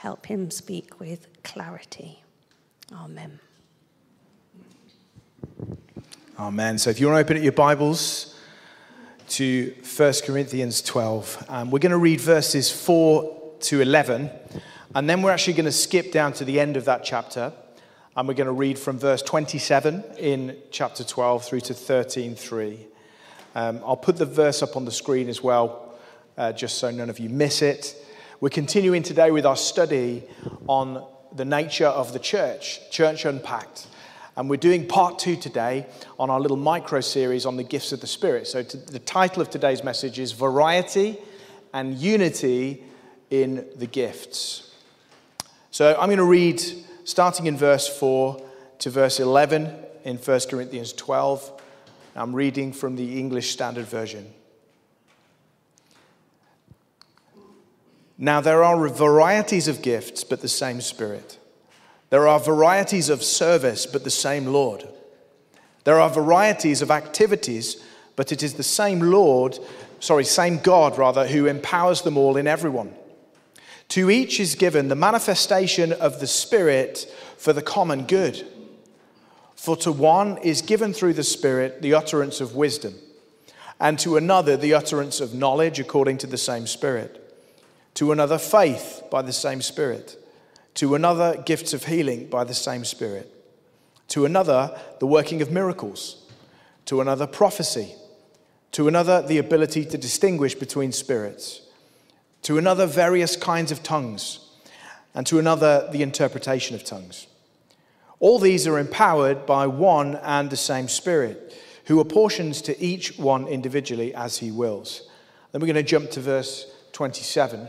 help him speak with clarity. Amen. Amen. So if you want to open up your Bibles to 1 Corinthians 12, um, we're going to read verses 4 to 11, and then we're actually going to skip down to the end of that chapter, and we're going to read from verse 27 in chapter 12 through to 13.3. Um, I'll put the verse up on the screen as well, uh, just so none of you miss it. We're continuing today with our study on the nature of the church, Church Unpacked. And we're doing part two today on our little micro series on the gifts of the Spirit. So, the title of today's message is Variety and Unity in the Gifts. So, I'm going to read starting in verse 4 to verse 11 in 1 Corinthians 12. I'm reading from the English Standard Version. Now, there are varieties of gifts, but the same Spirit. There are varieties of service, but the same Lord. There are varieties of activities, but it is the same Lord, sorry, same God rather, who empowers them all in everyone. To each is given the manifestation of the Spirit for the common good. For to one is given through the Spirit the utterance of wisdom, and to another the utterance of knowledge according to the same Spirit to another, faith by the same Spirit, to another, gifts of healing by the same Spirit, to another, the working of miracles, to another, prophecy, to another, the ability to distinguish between spirits, to another, various kinds of tongues, and to another, the interpretation of tongues. All these are empowered by one and the same Spirit, who apportions to each one individually as he wills. Then we're going to jump to verse 27.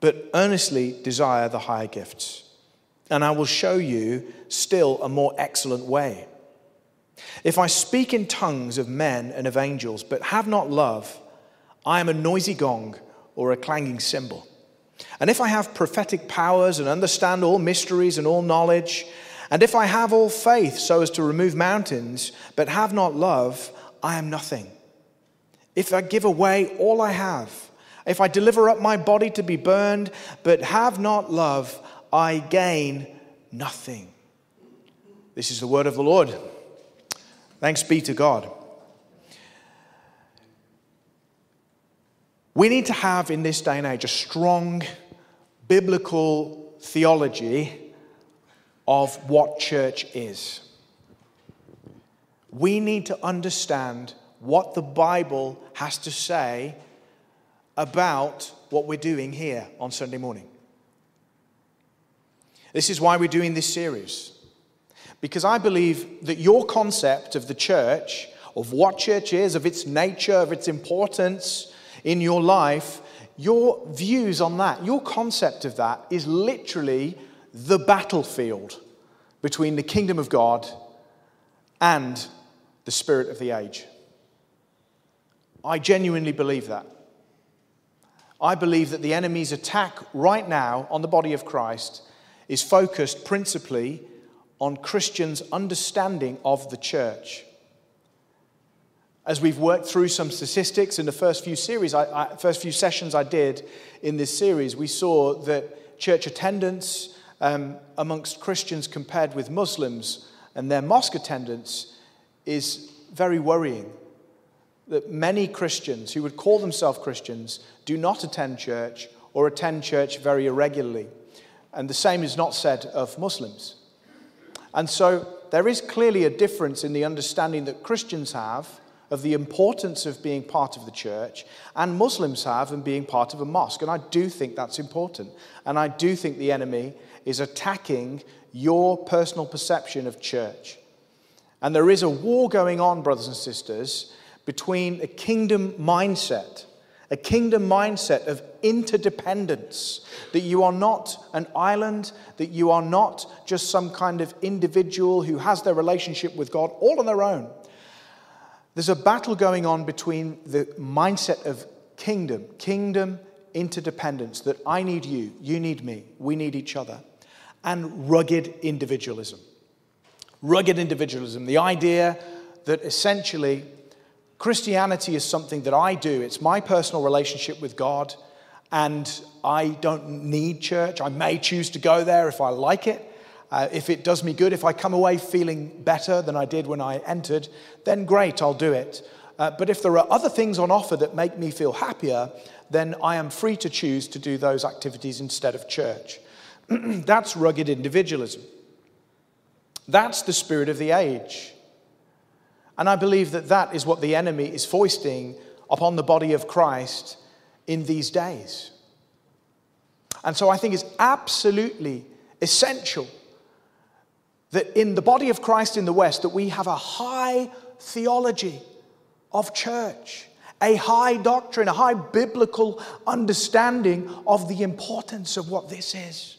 But earnestly desire the higher gifts. And I will show you still a more excellent way. If I speak in tongues of men and of angels, but have not love, I am a noisy gong or a clanging cymbal. And if I have prophetic powers and understand all mysteries and all knowledge, and if I have all faith so as to remove mountains, but have not love, I am nothing. If I give away all I have, if I deliver up my body to be burned, but have not love, I gain nothing. This is the word of the Lord. Thanks be to God. We need to have in this day and age a strong biblical theology of what church is. We need to understand what the Bible has to say about what we're doing here on Sunday morning. This is why we're doing this series. Because I believe that your concept of the church, of what church is, of its nature, of its importance in your life, your views on that, your concept of that is literally the battlefield between the kingdom of God and the spirit of the age. I genuinely believe that. I believe that the enemy's attack right now on the body of Christ is focused principally on Christians' understanding of the church. As we've worked through some statistics in the first few series, I, I, first few sessions I did in this series, we saw that church attendance um, amongst Christians compared with Muslims and their mosque attendance is very worrying that many Christians who would call themselves Christians do not attend church or attend church very irregularly. And the same is not said of Muslims. And so there is clearly a difference in the understanding that Christians have of the importance of being part of the church and Muslims have in being part of a mosque. And I do think that's important. And I do think the enemy is attacking your personal perception of church. And there is a war going on, brothers and sisters, between a kingdom mindset, a kingdom mindset of interdependence, that you are not an island, that you are not just some kind of individual who has their relationship with God all on their own. There's a battle going on between the mindset of kingdom, kingdom interdependence, that I need you, you need me, we need each other, and rugged individualism. Rugged individualism, the idea that essentially Christianity is something that I do, it's my personal relationship with God, and I don't need church. I may choose to go there if I like it. Uh, if it does me good, if I come away feeling better than I did when I entered, then great, I'll do it. Uh, but if there are other things on offer that make me feel happier, then I am free to choose to do those activities instead of church. That's rugged individualism. That's the spirit of the age. And I believe that that is what the enemy is foisting upon the body of Christ in these days. And so I think it's absolutely essential that in the body of Christ in the West that we have a high theology of church, a high doctrine, a high biblical understanding of the importance of what this is.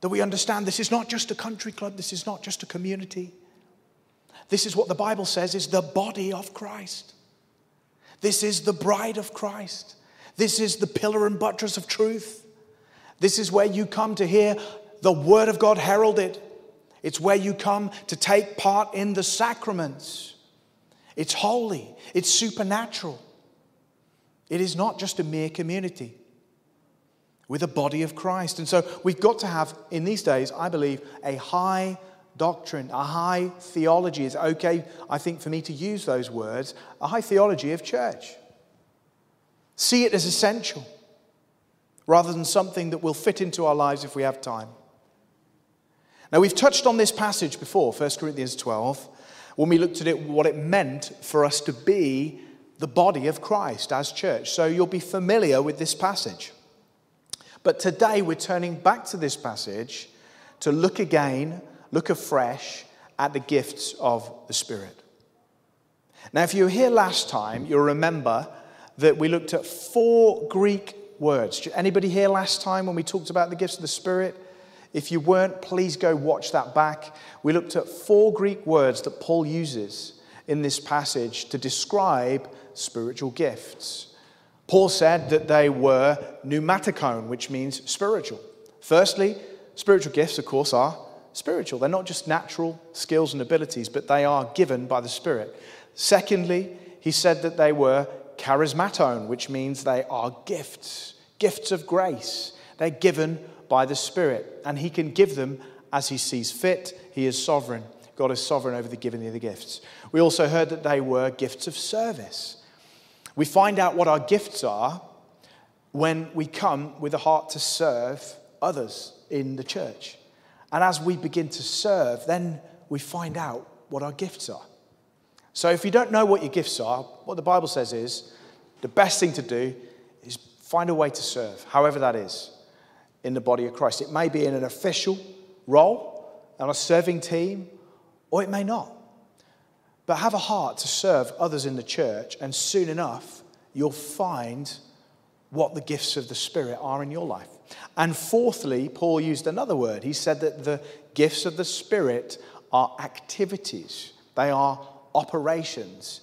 That we understand this is not just a country club, this is not just a community. This is what the Bible says is the body of Christ. This is the bride of Christ. This is the pillar and buttress of truth. This is where you come to hear the Word of God heralded. It's where you come to take part in the sacraments. It's holy, it's supernatural. It is not just a mere community with a body of Christ. And so we've got to have, in these days, I believe, a high doctrine, a high theology. It's okay, I think, for me to use those words a high theology of church. See it as essential rather than something that will fit into our lives if we have time. Now, we've touched on this passage before, 1 Corinthians 12, when we looked at it, what it meant for us to be the body of Christ as church. So you'll be familiar with this passage. But today we're turning back to this passage to look again, look afresh at the gifts of the Spirit. Now, if you were here last time, you'll remember that we looked at four Greek words. Anybody here last time when we talked about the gifts of the Spirit? If you weren't, please go watch that back. We looked at four Greek words that Paul uses in this passage to describe spiritual gifts. Paul said that they were pneumatikon, which means spiritual. Firstly, spiritual gifts, of course, are spiritual. They're not just natural skills and abilities, but they are given by the Spirit. Secondly, he said that they were charismaton, which means they are gifts, gifts of grace. They're given by the Spirit, and He can give them as He sees fit. He is sovereign. God is sovereign over the giving of the gifts. We also heard that they were gifts of service. We find out what our gifts are when we come with a heart to serve others in the church. And as we begin to serve, then we find out what our gifts are. So if you don't know what your gifts are, what the Bible says is the best thing to do is find a way to serve, however that is in the body of Christ. It may be in an official role, on a serving team, or it may not. But have a heart to serve others in the church, and soon enough, you'll find what the gifts of the Spirit are in your life. And fourthly, Paul used another word. He said that the gifts of the Spirit are activities, they are operations.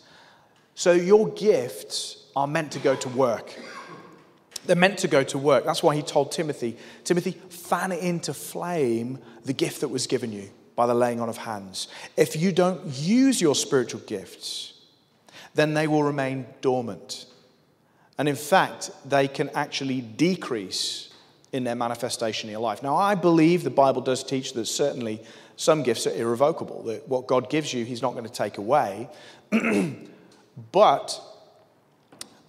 So your gifts are meant to go to work. They're meant to go to work. That's why he told Timothy, Timothy, fan into flame the gift that was given you by the laying on of hands. If you don't use your spiritual gifts, then they will remain dormant. And in fact, they can actually decrease in their manifestation in your life. Now, I believe the Bible does teach that certainly some gifts are irrevocable, that what God gives you, He's not going to take away. but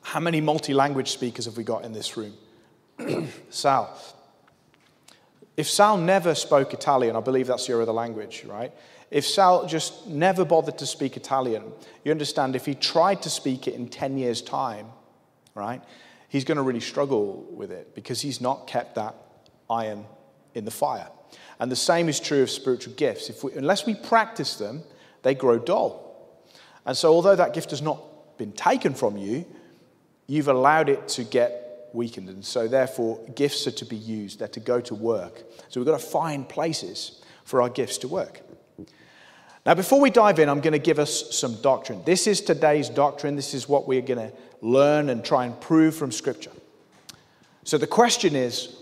how many multi language speakers have we got in this room? Sal. If Sal never spoke Italian, I believe that's your other language, right? If Sal just never bothered to speak Italian, you understand if he tried to speak it in 10 years' time, right, he's going to really struggle with it because he's not kept that iron in the fire. And the same is true of spiritual gifts. If we, unless we practice them, they grow dull. And so, although that gift has not been taken from you, you've allowed it to get weakened. And so, therefore, gifts are to be used, they're to go to work. So, we've got to find places for our gifts to work. Now, before we dive in, I'm going to give us some doctrine. This is today's doctrine. This is what we're going to learn and try and prove from Scripture. So, the question is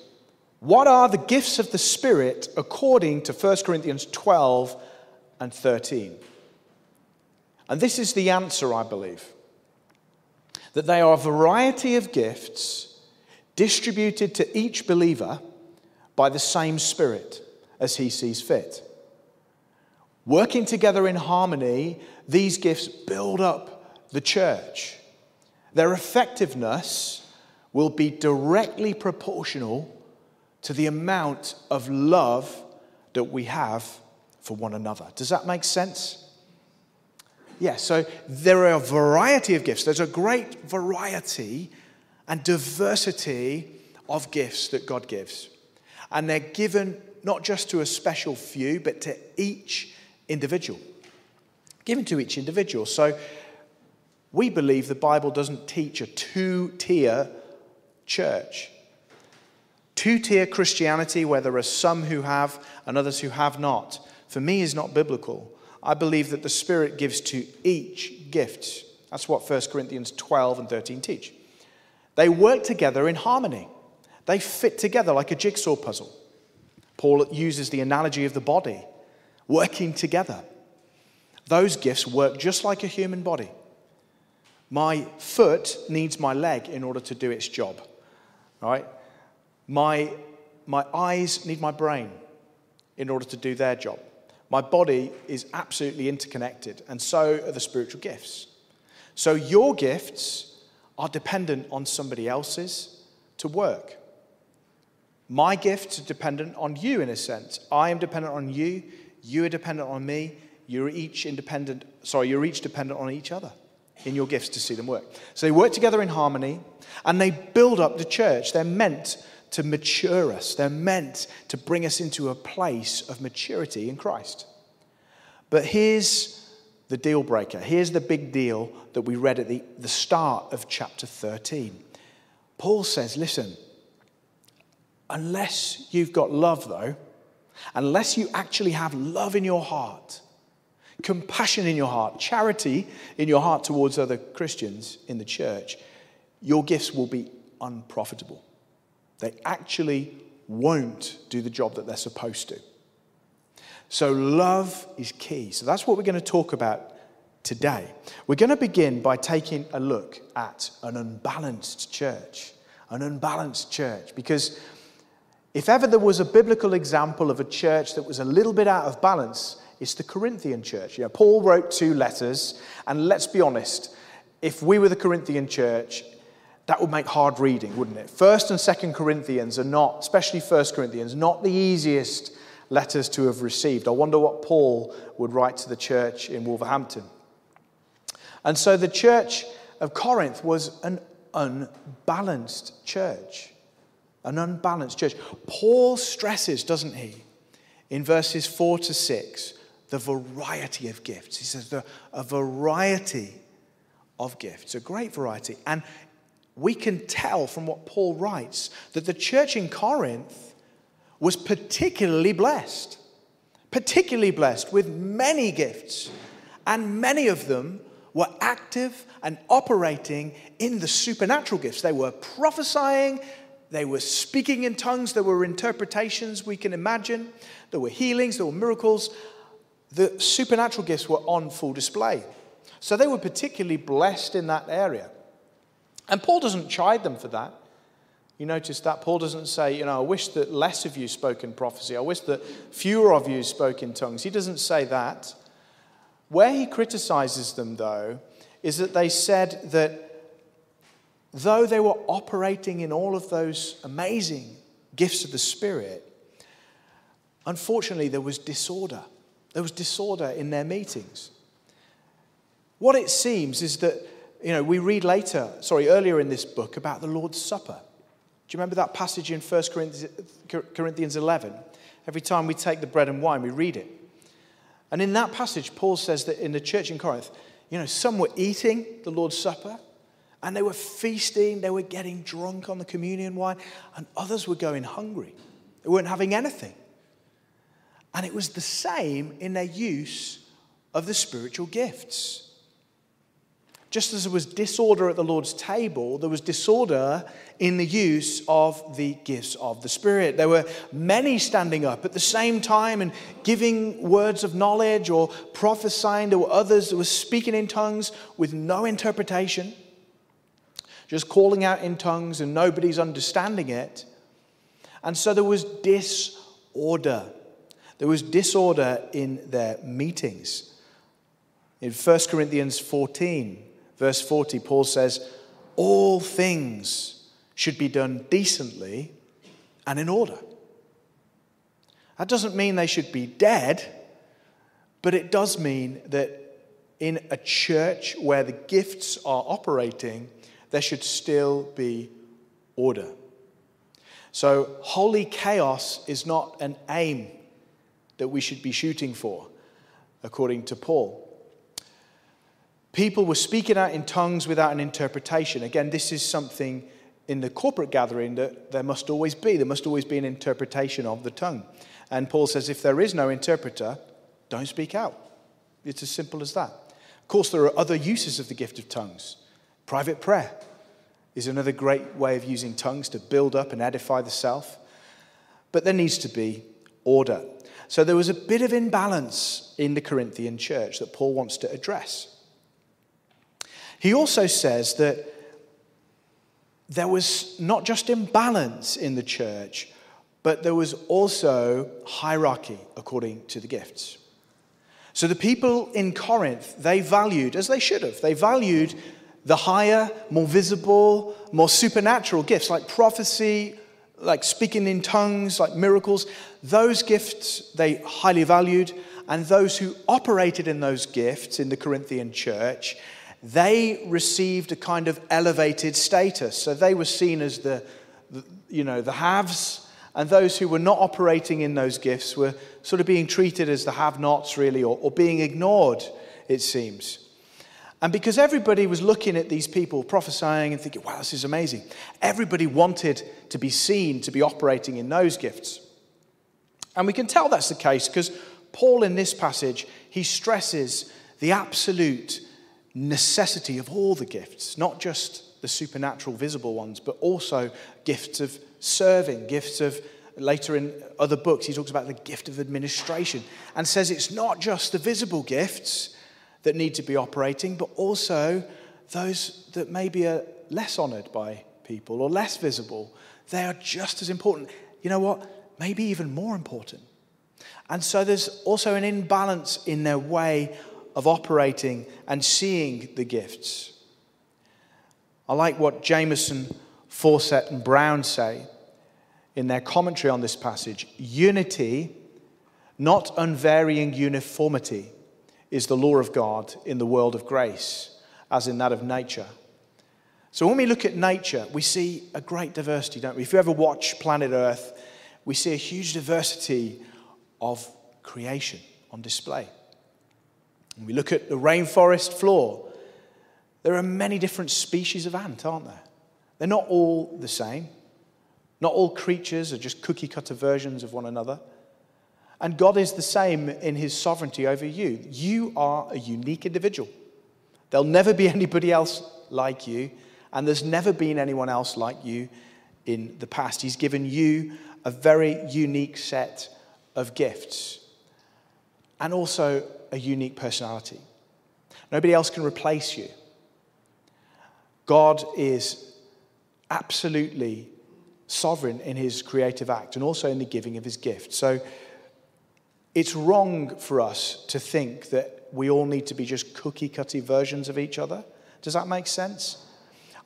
what are the gifts of the Spirit according to 1 Corinthians 12 and 13? And this is the answer, I believe that they are a variety of gifts distributed to each believer by the same Spirit as he sees fit. Working together in harmony, these gifts build up the church. Their effectiveness will be directly proportional to the amount of love that we have for one another. Does that make sense? Yeah, so there are a variety of gifts. There's a great variety and diversity of gifts that God gives. And they're given not just to a special few, but to each individual. Given to each individual. So we believe the Bible doesn't teach a two tier church. Two tier Christianity, where there are some who have and others who have not, for me is not biblical. I believe that the Spirit gives to each gift. That's what 1 Corinthians 12 and 13 teach. They work together in harmony, they fit together like a jigsaw puzzle. Paul uses the analogy of the body working together. Those gifts work just like a human body. My foot needs my leg in order to do its job. Right? My, my eyes need my brain in order to do their job. My body is absolutely interconnected, and so are the spiritual gifts. So your gifts are dependent on somebody else's to work. My gifts are dependent on you in a sense. I am dependent on you, you are dependent on me, you're each independent, sorry, you're each dependent on each other in your gifts to see them work. So they work together in harmony and they build up the church. They're meant to mature us, they're meant to bring us into a place of maturity in Christ. But here's the deal breaker. Here's the big deal that we read at the, the start of chapter 13. Paul says, listen, unless you've got love, though, unless you actually have love in your heart, compassion in your heart, charity in your heart towards other Christians in the church, your gifts will be unprofitable. They actually won't do the job that they're supposed to. So, love is key. So, that's what we're going to talk about today. We're going to begin by taking a look at an unbalanced church. An unbalanced church. Because if ever there was a biblical example of a church that was a little bit out of balance, it's the Corinthian church. You know, Paul wrote two letters, and let's be honest, if we were the Corinthian church, that would make hard reading, wouldn't it? First and Second Corinthians are not, especially First Corinthians, not the easiest letters to have received. I wonder what Paul would write to the church in Wolverhampton. And so the church of Corinth was an unbalanced church. An unbalanced church. Paul stresses, doesn't he, in verses 4 to 6, the variety of gifts. He says the, a variety of gifts, a great variety. And we can tell from what Paul writes that the church in Corinth was particularly blessed, particularly blessed with many gifts, and many of them were active and operating in the supernatural gifts. They were prophesying, they were speaking in tongues, there were interpretations we can imagine, there were healings, there were miracles. The supernatural gifts were on full display. So they were particularly blessed in that area. And Paul doesn't chide them for that. You notice that Paul doesn't say, you know, I wish that less of you spoke in prophecy. I wish that fewer of you spoke in tongues. He doesn't say that. Where he criticizes them, though, is that they said that though they were operating in all of those amazing gifts of the Spirit, unfortunately, there was disorder. There was disorder in their meetings. What it seems is that, you know, we read later, sorry, earlier in this book about the Lord's Supper. Do you remember that passage in 1 Corinthians 11? Every time we take the bread and wine, we read it. And in that passage, Paul says that in the church in Corinth, you know, some were eating the Lord's Supper And they were feasting, they were getting drunk on the communion wine, and others were going hungry. They weren't having anything. And it was the same in their use of the spiritual gifts. Just as there was disorder at the Lord's table, there was disorder in the use of the gifts of the Spirit. There were many standing up at the same time and giving words of knowledge or prophesying. There were others that were speaking in tongues with no interpretation, just calling out in tongues and nobody's understanding it. And so there was disorder. There was disorder in their meetings. In 1 Corinthians 14, verse 40, Paul says, All things should be done decently and in order. That doesn't mean they should be dead, but it does mean that in a church where the gifts are operating, there should still be order. So, holy chaos is not an aim that we should be shooting for, according to Paul. People were speaking out in tongues without an interpretation. Again, this is something in the corporate gathering that there must always be. There must always be an interpretation of the tongue. And Paul says if there is no interpreter, don't speak out. It's as simple as that. Of course, there are other uses of the gift of tongues. Private prayer is another great way of using tongues to build up and edify the self. But there needs to be order. So there was a bit of imbalance in the Corinthian church that Paul wants to address. He also says that there was not just imbalance in the church, but there was also hierarchy according to the gifts. So the people in Corinth, they valued, as they should have, they valued the higher, more visible, more supernatural gifts like prophecy, like speaking in tongues, like miracles. Those gifts they highly valued, and those who operated in those gifts in the Corinthian church, they received a kind of elevated status. So they were seen as the, the, you know, the haves, and those who were not operating in those gifts were sort of being treated as the have nots, really, or, or being ignored, it seems. And because everybody was looking at these people prophesying and thinking, wow, this is amazing, everybody wanted to be seen to be operating in those gifts. And we can tell that's the case because Paul, in this passage, he stresses the absolute necessity of all the gifts, not just the supernatural visible ones, but also gifts of serving, gifts of later in other books, he talks about the gift of administration and says it's not just the visible gifts that need to be operating, but also those that maybe are uh, less honored by people or less visible. They are just as important. You know what? Maybe even more important. And so there's also an imbalance in their way of operating and seeing the gifts. I like what Jamieson, Fausset, and Brown say in their commentary on this passage. Unity, not unvarying uniformity, is the law of God in the world of grace, as in that of nature. So when we look at nature, we see a great diversity, don't we? If you ever watch Planet Earth, we see a huge diversity of creation on display. When we look at the rainforest floor, there are many different species of ant, aren't there? They're not all the same. Not all creatures are just cookie cutter versions of one another. And God is the same in his sovereignty over you. You are a unique individual. There'll never be anybody else like you, and there's never been anyone else like you in the past. He's given you a very unique set of gifts and also a unique personality. Nobody else can replace you. God is absolutely sovereign in his creative act and also in the giving of his gift. So it's wrong for us to think that we all need to be just cookie cutty versions of each other. Does that make sense?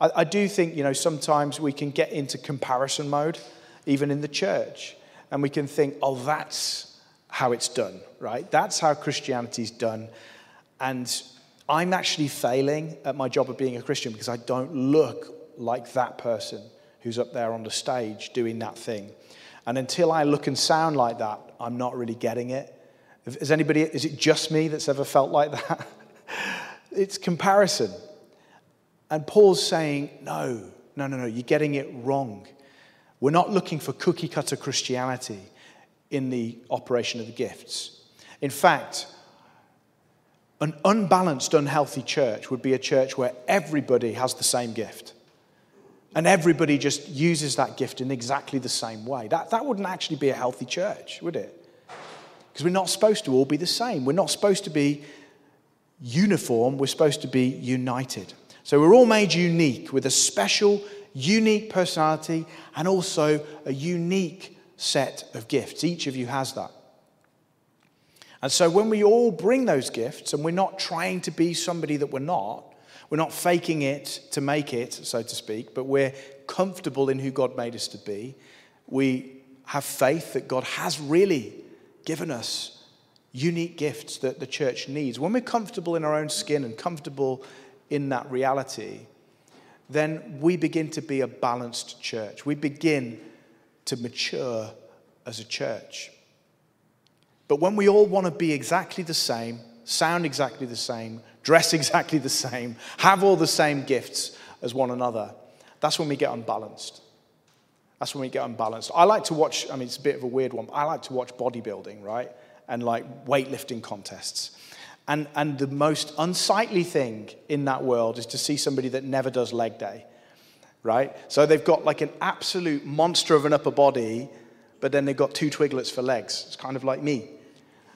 I, I do think, you know, sometimes we can get into comparison mode, even in the church, and we can think, oh, that's how it's done, right? That's how Christianity's done. And I'm actually failing at my job of being a Christian because I don't look like that person who's up there on the stage doing that thing. And until I look and sound like that, I'm not really getting it. Is anybody, is it just me that's ever felt like that? it's comparison. And Paul's saying, no, no, no, no, you're getting it wrong. We're not looking for cookie cutter Christianity in the operation of the gifts. In fact, an unbalanced, unhealthy church would be a church where everybody has the same gift. And everybody just uses that gift in exactly the same way. That, that wouldn't actually be a healthy church, would it? Because we're not supposed to all be the same. We're not supposed to be uniform, we're supposed to be united. So we're all made unique with a special, unique personality and also a unique set of gifts. Each of you has that. And so when we all bring those gifts and we're not trying to be somebody that we're not, we're not faking it to make it, so to speak, but we're comfortable in who God made us to be. We have faith that God has really given us unique gifts that the church needs. When we're comfortable in our own skin and comfortable in that reality, then we begin to be a balanced church. We begin to mature as a church. But when we all want to be exactly the same, sound exactly the same, dress exactly the same, have all the same gifts as one another, that's when we get unbalanced. That's when we get unbalanced. I like to watch, I mean, it's a bit of a weird one, I like to watch bodybuilding, right? And like weightlifting contests. And, and the most unsightly thing in that world is to see somebody that never does leg day, right? So they've got like an absolute monster of an upper body, but then they've got two twiglets for legs. It's kind of like me.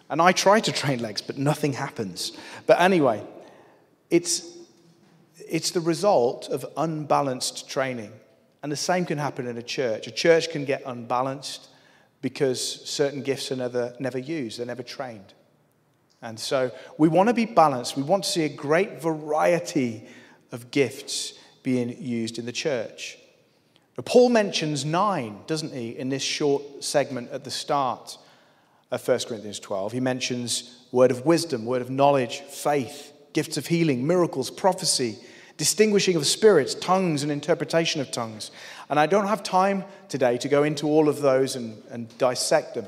And I try to train legs, but nothing happens. But anyway, it's, it's the result of unbalanced training. And the same can happen in a church. A church can get unbalanced because certain gifts are never, never used, they're never trained. And so we want to be balanced. We want to see a great variety of gifts being used in the church. But Paul mentions nine, doesn't he, in this short segment at the start of 1 Corinthians 12. He mentions word of wisdom, word of knowledge, faith, gifts of healing, miracles, prophecy, distinguishing of spirits, tongues, and interpretation of tongues. And I don't have time today to go into all of those and, and dissect them,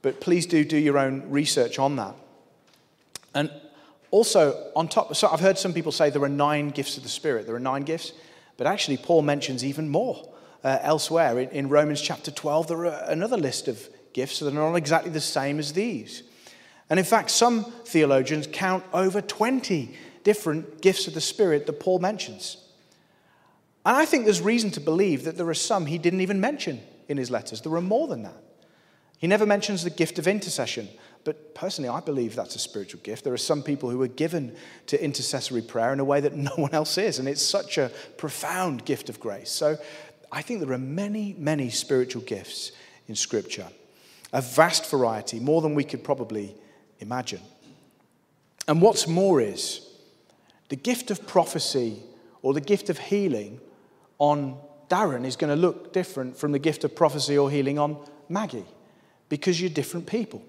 but please do do your own research on that. And also, on top, so I've heard some people say there are nine gifts of the Spirit. There are nine gifts, but actually, Paul mentions even more uh, elsewhere. In, in Romans chapter 12, there are another list of gifts that are not exactly the same as these. And in fact, some theologians count over 20 different gifts of the Spirit that Paul mentions. And I think there's reason to believe that there are some he didn't even mention in his letters. There are more than that. He never mentions the gift of intercession, but personally, I believe that's a spiritual gift. There are some people who are given to intercessory prayer in a way that no one else is, and it's such a profound gift of grace. So I think there are many, many spiritual gifts in Scripture, a vast variety, more than we could probably imagine. And what's more is the gift of prophecy or the gift of healing on Darren is going to look different from the gift of prophecy or healing on Maggie because you're different people.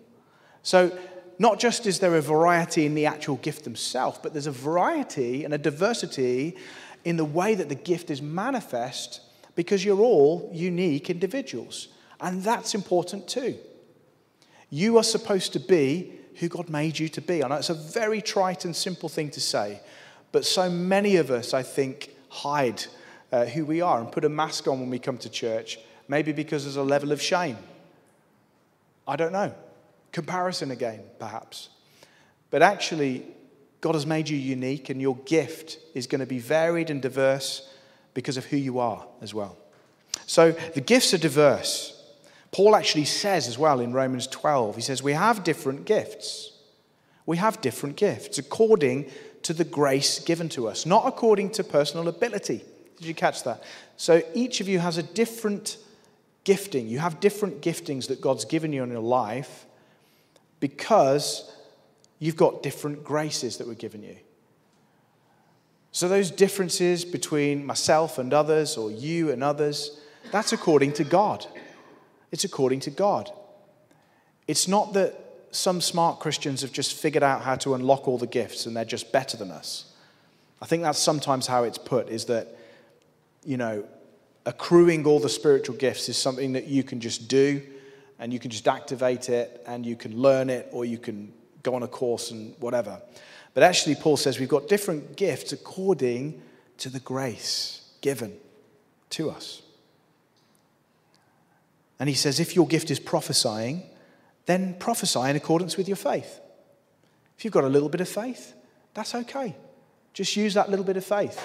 So, not just is there a variety in the actual gift themselves, but there's a variety and a diversity in the way that the gift is manifest because you're all unique individuals. And that's important too. You are supposed to be who God made you to be. I know it's a very trite and simple thing to say, but so many of us, I think, hide uh, who we are and put a mask on when we come to church, maybe because there's a level of shame. I don't know. Comparison again, perhaps. But actually, God has made you unique, and your gift is going to be varied and diverse because of who you are as well. So the gifts are diverse. Paul actually says as well in Romans 12, he says, We have different gifts. We have different gifts according to the grace given to us, not according to personal ability. Did you catch that? So each of you has a different gifting. You have different giftings that God's given you in your life because you've got different graces that were given you. So, those differences between myself and others, or you and others, that's according to God. It's according to God. It's not that some smart Christians have just figured out how to unlock all the gifts and they're just better than us. I think that's sometimes how it's put is that, you know, accruing all the spiritual gifts is something that you can just do and you can just activate it and you can learn it or you can go on a course and whatever. But actually, Paul says we've got different gifts according to the grace given to us. And he says, if your gift is prophesying, then prophesy in accordance with your faith. If you've got a little bit of faith, that's okay. Just use that little bit of faith.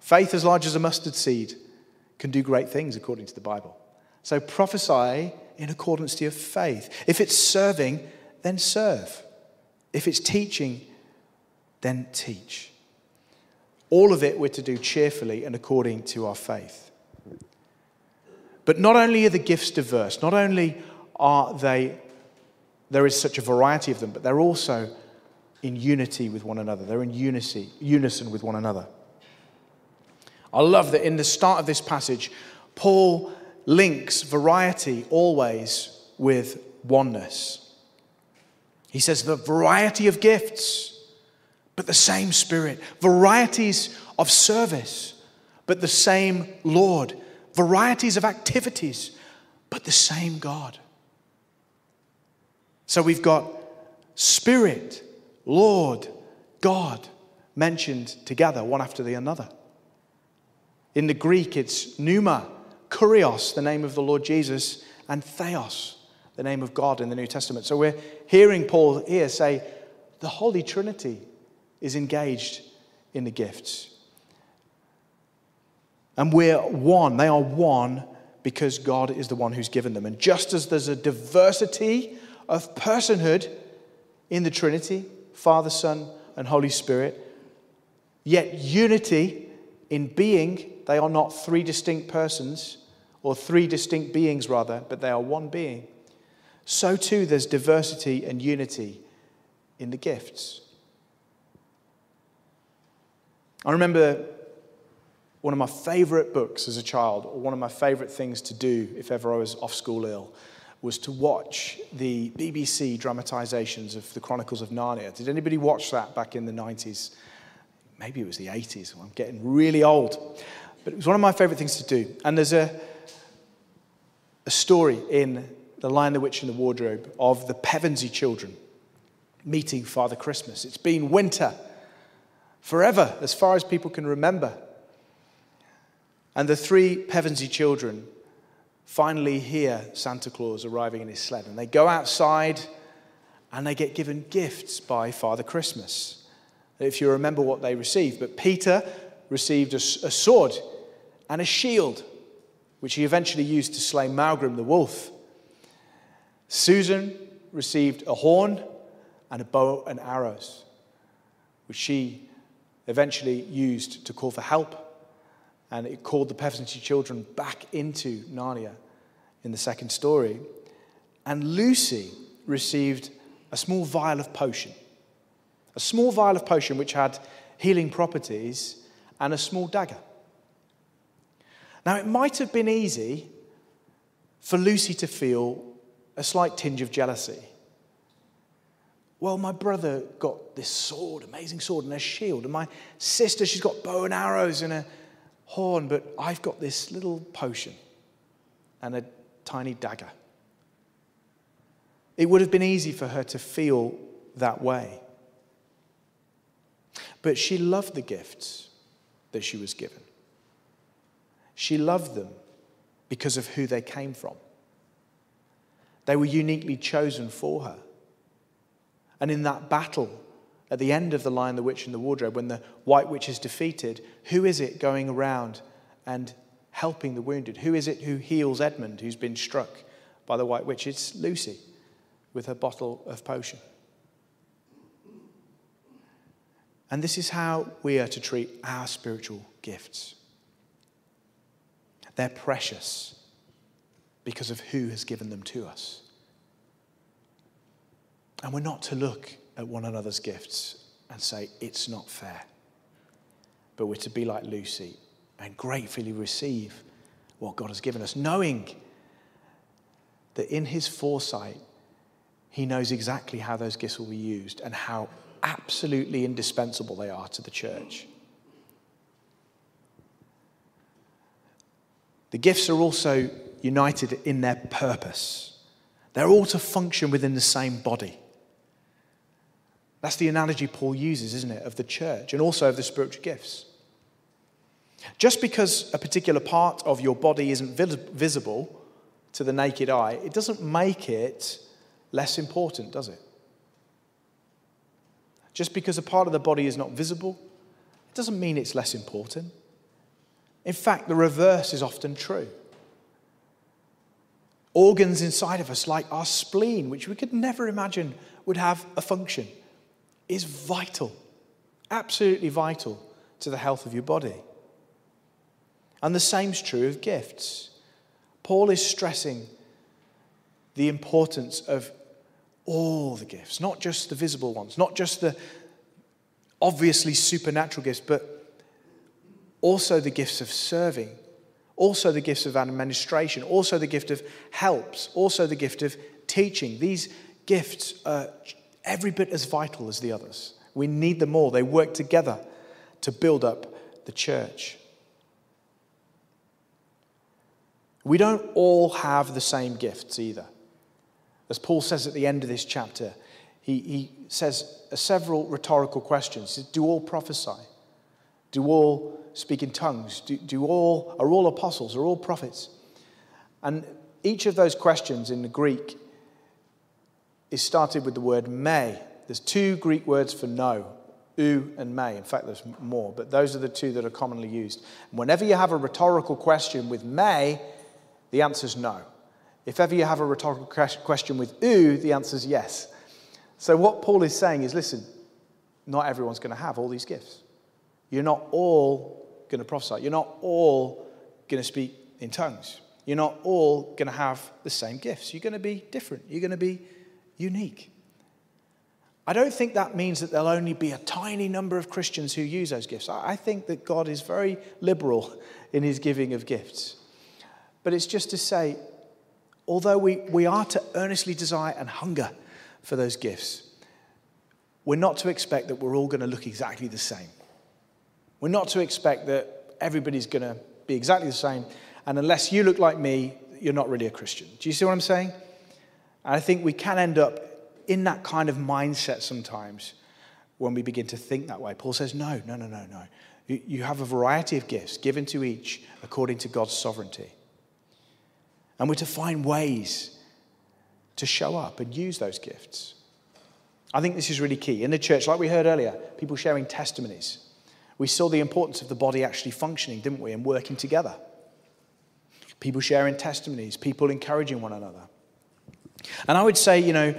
Faith as large as a mustard seed can do great things according to the Bible. So prophesy in accordance to your faith. If it's serving, then serve. If it's teaching, then teach. All of it we're to do cheerfully and according to our faith. But not only are the gifts diverse, not only are they, there is such a variety of them, but they're also in unity with one another. They're in unity, unison with one another. I love that in the start of this passage, Paul links variety always with oneness. He says the variety of gifts, but the same Spirit, varieties of service, but the same Lord, varieties of activities, but the same God. So we've got Spirit, Lord, God mentioned together, one after the other. In the Greek, it's pneuma, kurios, the name of the Lord Jesus, and theos, the name of God in the New Testament. So we're hearing Paul here say the Holy Trinity is engaged in the gifts. And we're one. They are one because God is the one who's given them. And just as there's a diversity of personhood in the Trinity Father, Son, and Holy Spirit, yet unity in being they are not three distinct persons, or three distinct beings, rather, but they are one being. So too, there's diversity and unity in the gifts. I remember one of my favorite books as a child, or one of my favorite things to do if ever I was off school ill, was to watch the BBC dramatizations of the Chronicles of Narnia. Did anybody watch that back in the 90s? Maybe it was the 80s. I'm getting really old. But it was one of my favorite things to do. And there's a, a story in The Lion, the Witch, and the Wardrobe of the Pevensie children meeting Father Christmas. It's been winter forever, as far as people can remember. And the three Pevensie children finally hear Santa Claus arriving in his sled. And they go outside and they get given gifts by Father Christmas. If you remember what they received. But Peter received a, a sword and a shield, which he eventually used to slay Maugrim the wolf. Susan received a horn and a bow and arrows, which she eventually used to call for help. And it called the Pevensie children back into Narnia in the second story. And Lucy received a small vial of potion, a small vial of potion which had healing properties and a small dagger. Now, it might have been easy for Lucy to feel a slight tinge of jealousy. Well, my brother got this sword, amazing sword, and a shield, and my sister, she's got bow and arrows and a horn, but I've got this little potion and a tiny dagger. It would have been easy for her to feel that way. But she loved the gifts that she was given. She loved them because of who they came from. They were uniquely chosen for her. And in that battle, at the end of The Lion, the Witch, and the Wardrobe, when the White Witch is defeated, who is it going around and helping the wounded? Who is it who heals Edmund, who's been struck by the White Witch? It's Lucy with her bottle of potion. And this is how we are to treat our spiritual gifts. They're precious because of who has given them to us. And we're not to look at one another's gifts and say, it's not fair. But we're to be like Lucy and gratefully receive what God has given us, knowing that in His foresight, He knows exactly how those gifts will be used and how absolutely indispensable they are to the church. The gifts are also united in their purpose. They're all to function within the same body. That's the analogy Paul uses, isn't it, of the church and also of the spiritual gifts. Just because a particular part of your body isn't visible to the naked eye, it doesn't make it less important, does it? Just because a part of the body is not visible, it doesn't mean it's less important. In fact, the reverse is often true. Organs inside of us, like our spleen, which we could never imagine would have a function, is vital, absolutely vital to the health of your body. And the same is true of gifts. Paul is stressing the importance of all the gifts, not just the visible ones, not just the obviously supernatural gifts, but also the gifts of serving, also the gifts of administration, also the gift of helps, also the gift of teaching. These gifts are every bit as vital as the others. We need them all. They work together to build up the church. We don't all have the same gifts either. As Paul says at the end of this chapter, he, he says several rhetorical questions. Says, do all prophesy? Do all speak in tongues? Do, do all, are all apostles? Are all prophets? And each of those questions in the Greek is started with the word may. There's two Greek words for no, ou and may. In fact, there's more, but those are the two that are commonly used. Whenever you have a rhetorical question with may, the answer is no. If ever you have a rhetorical question with ou, the answer is yes. So, what Paul is saying is listen, not everyone's going to have all these gifts. You're not all going to prophesy. You're not all going to speak in tongues. You're not all going to have the same gifts. You're going to be different. You're going to be unique. I don't think that means that there'll only be a tiny number of Christians who use those gifts. I think that God is very liberal in his giving of gifts. But it's just to say, although we, we are to earnestly desire and hunger for those gifts, we're not to expect that we're all going to look exactly the same. We're not to expect that everybody's going to be exactly the same. And unless you look like me, you're not really a Christian. Do you see what I'm saying? And I think we can end up in that kind of mindset sometimes when we begin to think that way. Paul says, no, no, no, no, no. You have a variety of gifts given to each according to God's sovereignty. And we're to find ways to show up and use those gifts. I think this is really key. In the church, like we heard earlier, people sharing testimonies. We saw the importance of the body actually functioning, didn't we, and working together. People sharing testimonies, people encouraging one another. And I would say, you know,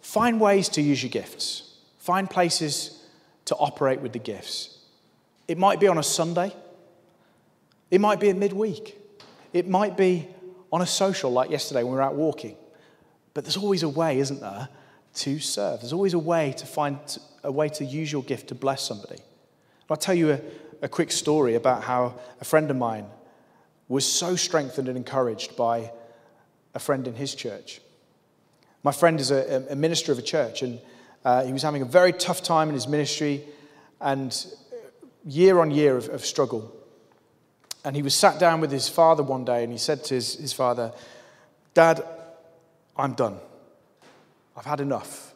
find ways to use your gifts, find places to operate with the gifts. It might be on a Sunday, it might be at midweek, it might be on a social like yesterday when we were out walking. But there's always a way, isn't there, to serve. There's always a way to find a way to use your gift to bless somebody. I'll tell you a, a quick story about how a friend of mine was so strengthened and encouraged by a friend in his church. My friend is a, a minister of a church, and uh, he was having a very tough time in his ministry and year on year of, of struggle. And he was sat down with his father one day and he said to his, his father, Dad, I'm done. I've had enough.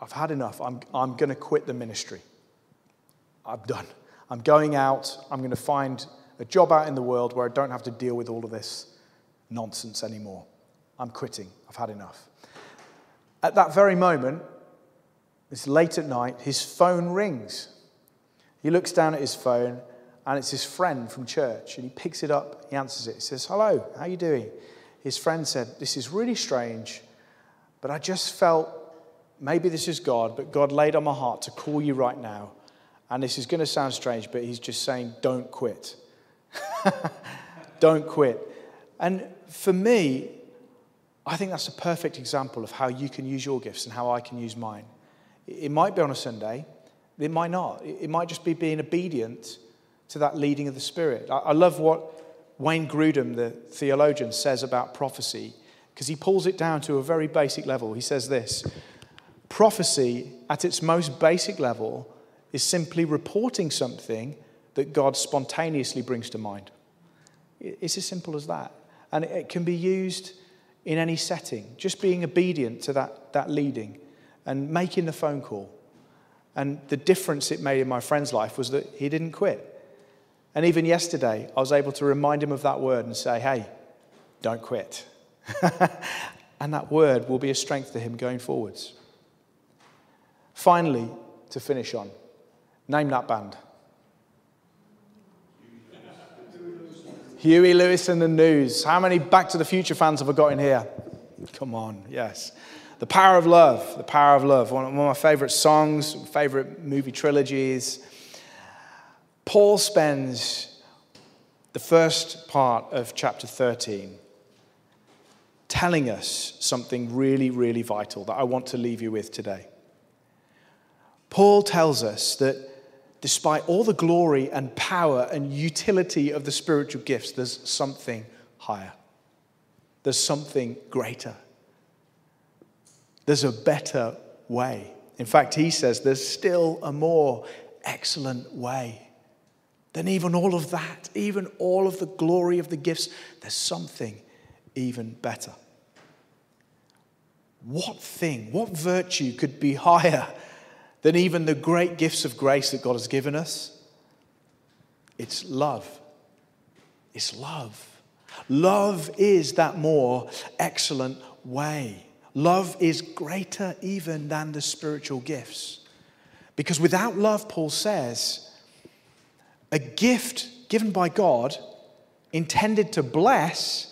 I've had enough. I'm, I'm going to quit the ministry. I'm done. I'm going out. I'm going to find a job out in the world where I don't have to deal with all of this nonsense anymore. I'm quitting. I've had enough. At that very moment, it's late at night, his phone rings. He looks down at his phone and it's his friend from church, and he picks it up, he answers it, he says, Hello, how are you doing? His friend said, This is really strange, but I just felt maybe this is God, but God laid on my heart to call you right now. And this is going to sound strange, but he's just saying, Don't quit. Don't quit. And for me, I think that's a perfect example of how you can use your gifts and how I can use mine. It might be on a Sunday, it might not. It might just be being obedient to that leading of the Spirit. I, love what Wayne Grudem, the theologian, says about prophecy, because he pulls it down to a very basic level. He says this prophecy, at its most basic level, is simply reporting something that God spontaneously brings to mind. It's as simple as that. And it can be used in any setting, just being obedient to that, that leading and making the phone call. And the difference it made in my friend's life was that he didn't quit. And even yesterday, I was able to remind him of that word and say, hey, don't quit. and that word will be a strength to him going forwards. Finally, to finish on, name that band. Huey Lewis and the News. How many Back to the Future fans have I got in here? Come on, yes. The Power of Love. The Power of Love. One of my favorite songs, favorite movie trilogies. Paul spends the first part of chapter 13 telling us something really, really vital that I want to leave you with today. Paul tells us that despite all the glory and power and utility of the spiritual gifts, there's something higher. There's something greater. There's a better way. In fact, he says there's still a more excellent way than even all of that, even all of the glory of the gifts. There's something even better. What thing, what virtue could be higher than even the great gifts of grace that God has given us? It's love. It's love. Love is that more excellent way. Love is greater even than the spiritual gifts. Because without love, Paul says, a gift given by God intended to bless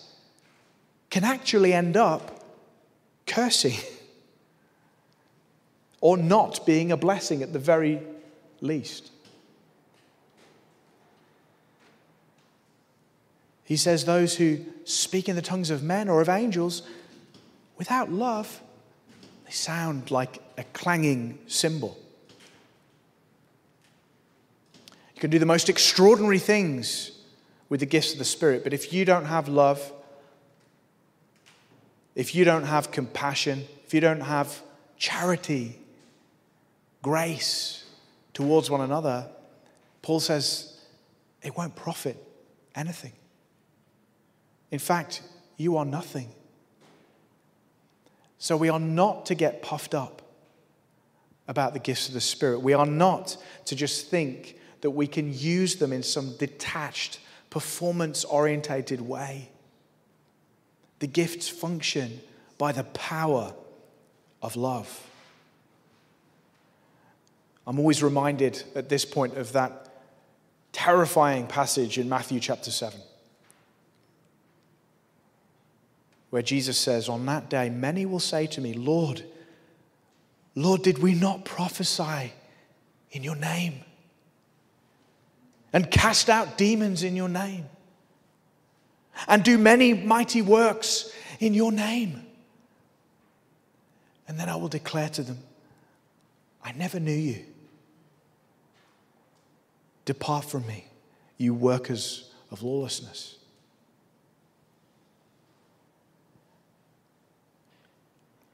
can actually end up cursing or not being a blessing at the very least. He says, Those who speak in the tongues of men or of angels without love, they sound like a clanging cymbal. You can do the most extraordinary things with the gifts of the Spirit, but if you don't have love, if you don't have compassion, if you don't have charity, grace towards one another, Paul says it won't profit anything. In fact, you are nothing. So we are not to get puffed up about the gifts of the Spirit. We are not to just think that we can use them in some detached, performance orientated way. The gifts function by the power of love. I'm always reminded at this point of that terrifying passage in Matthew chapter 7, where Jesus says, On that day, many will say to me, Lord, Lord, did we not prophesy in your name? And cast out demons in your name? And do many mighty works in your name? And then I will declare to them, I never knew you. Depart from me, you workers of lawlessness.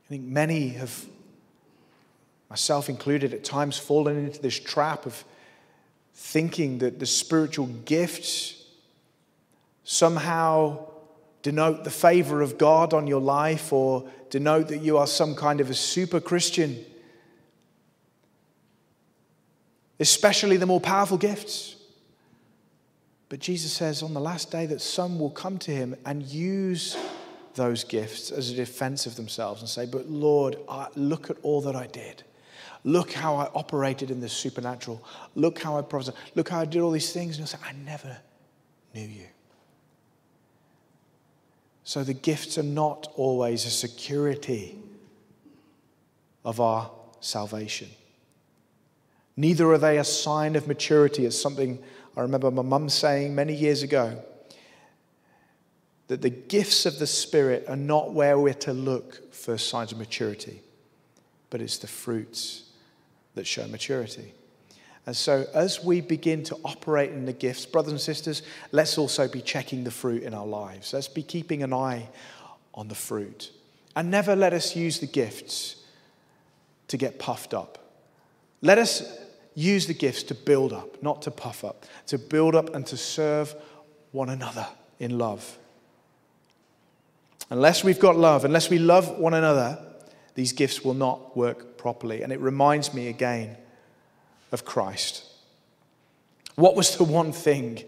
I think many have, myself included, at times fallen into this trap of thinking that the spiritual gifts somehow denote the favor of God on your life or denote that you are some kind of a super Christian especially the more powerful gifts. But Jesus says on the last day that some will come to him and use those gifts as a defense of themselves and say, But Lord, I, look at all that I did. Look how I operated in the supernatural. Look how I prophesied. Look how I did all these things. And you'll say, I never knew you. So the gifts are not always a security of our salvation. Neither are they a sign of maturity. It's something I remember my mum saying many years ago that the gifts of the Spirit are not where we're to look for signs of maturity, but it's the fruits that show maturity. And so, as we begin to operate in the gifts, brothers and sisters, let's also be checking the fruit in our lives. Let's be keeping an eye on the fruit. And never let us use the gifts to get puffed up. Let us use the gifts to build up, not to puff up, to build up and to serve one another in love. Unless we've got love, unless we love one another, these gifts will not work properly. And it reminds me again of Christ. What was the one thing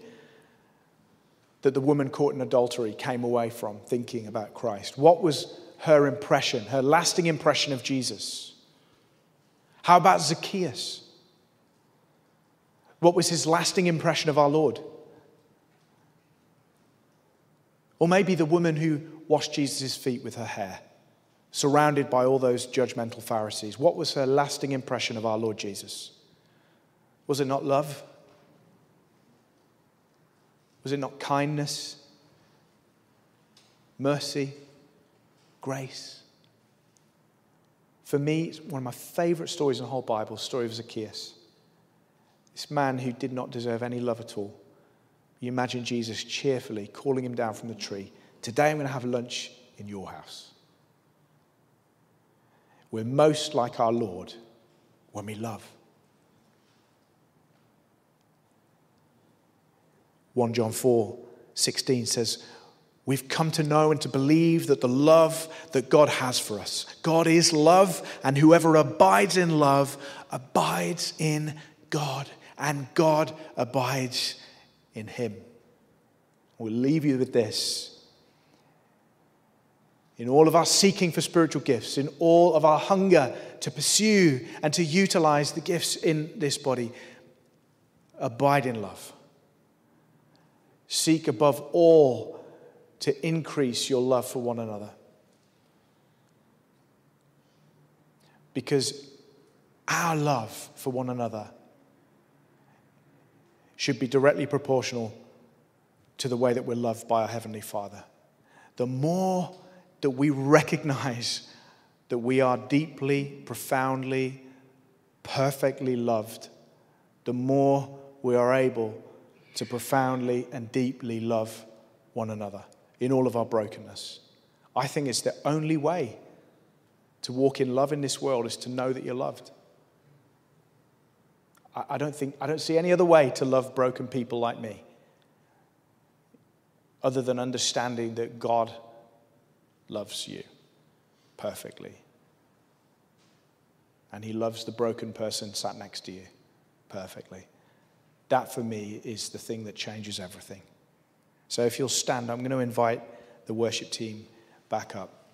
that the woman caught in adultery came away from thinking about Christ? What was her impression, her lasting impression of Jesus? How about Zacchaeus? What was his lasting impression of our Lord? Or maybe the woman who washed Jesus' feet with her hair, surrounded by all those judgmental Pharisees. What was her lasting impression of our Lord Jesus? Was it not love? Was it not kindness, mercy, grace? For me, it's one of my favorite stories in the whole Bible, the story of Zacchaeus. This man who did not deserve any love at all. You imagine Jesus cheerfully calling him down from the tree. Today I'm going to have lunch in your house. We're most like our Lord when we love. 1 John 4 16 says, We've come to know and to believe that the love that God has for us. God is love, and whoever abides in love abides in God, and God abides in Him. We'll leave you with this. In all of our seeking for spiritual gifts, in all of our hunger to pursue and to utilize the gifts in this body, abide in love. Seek above all to increase your love for one another. Because our love for one another should be directly proportional to the way that we're loved by our Heavenly Father. The more that we recognize that we are deeply, profoundly, perfectly loved, the more we are able to profoundly and deeply love one another in all of our brokenness. I think it's the only way to walk in love in this world is to know that you're loved. I don't think I don't see any other way to love broken people like me other than understanding that God loves you perfectly. And he loves the broken person sat next to you perfectly. That for me is the thing that changes everything. So if you'll stand, I'm going to invite the worship team back up.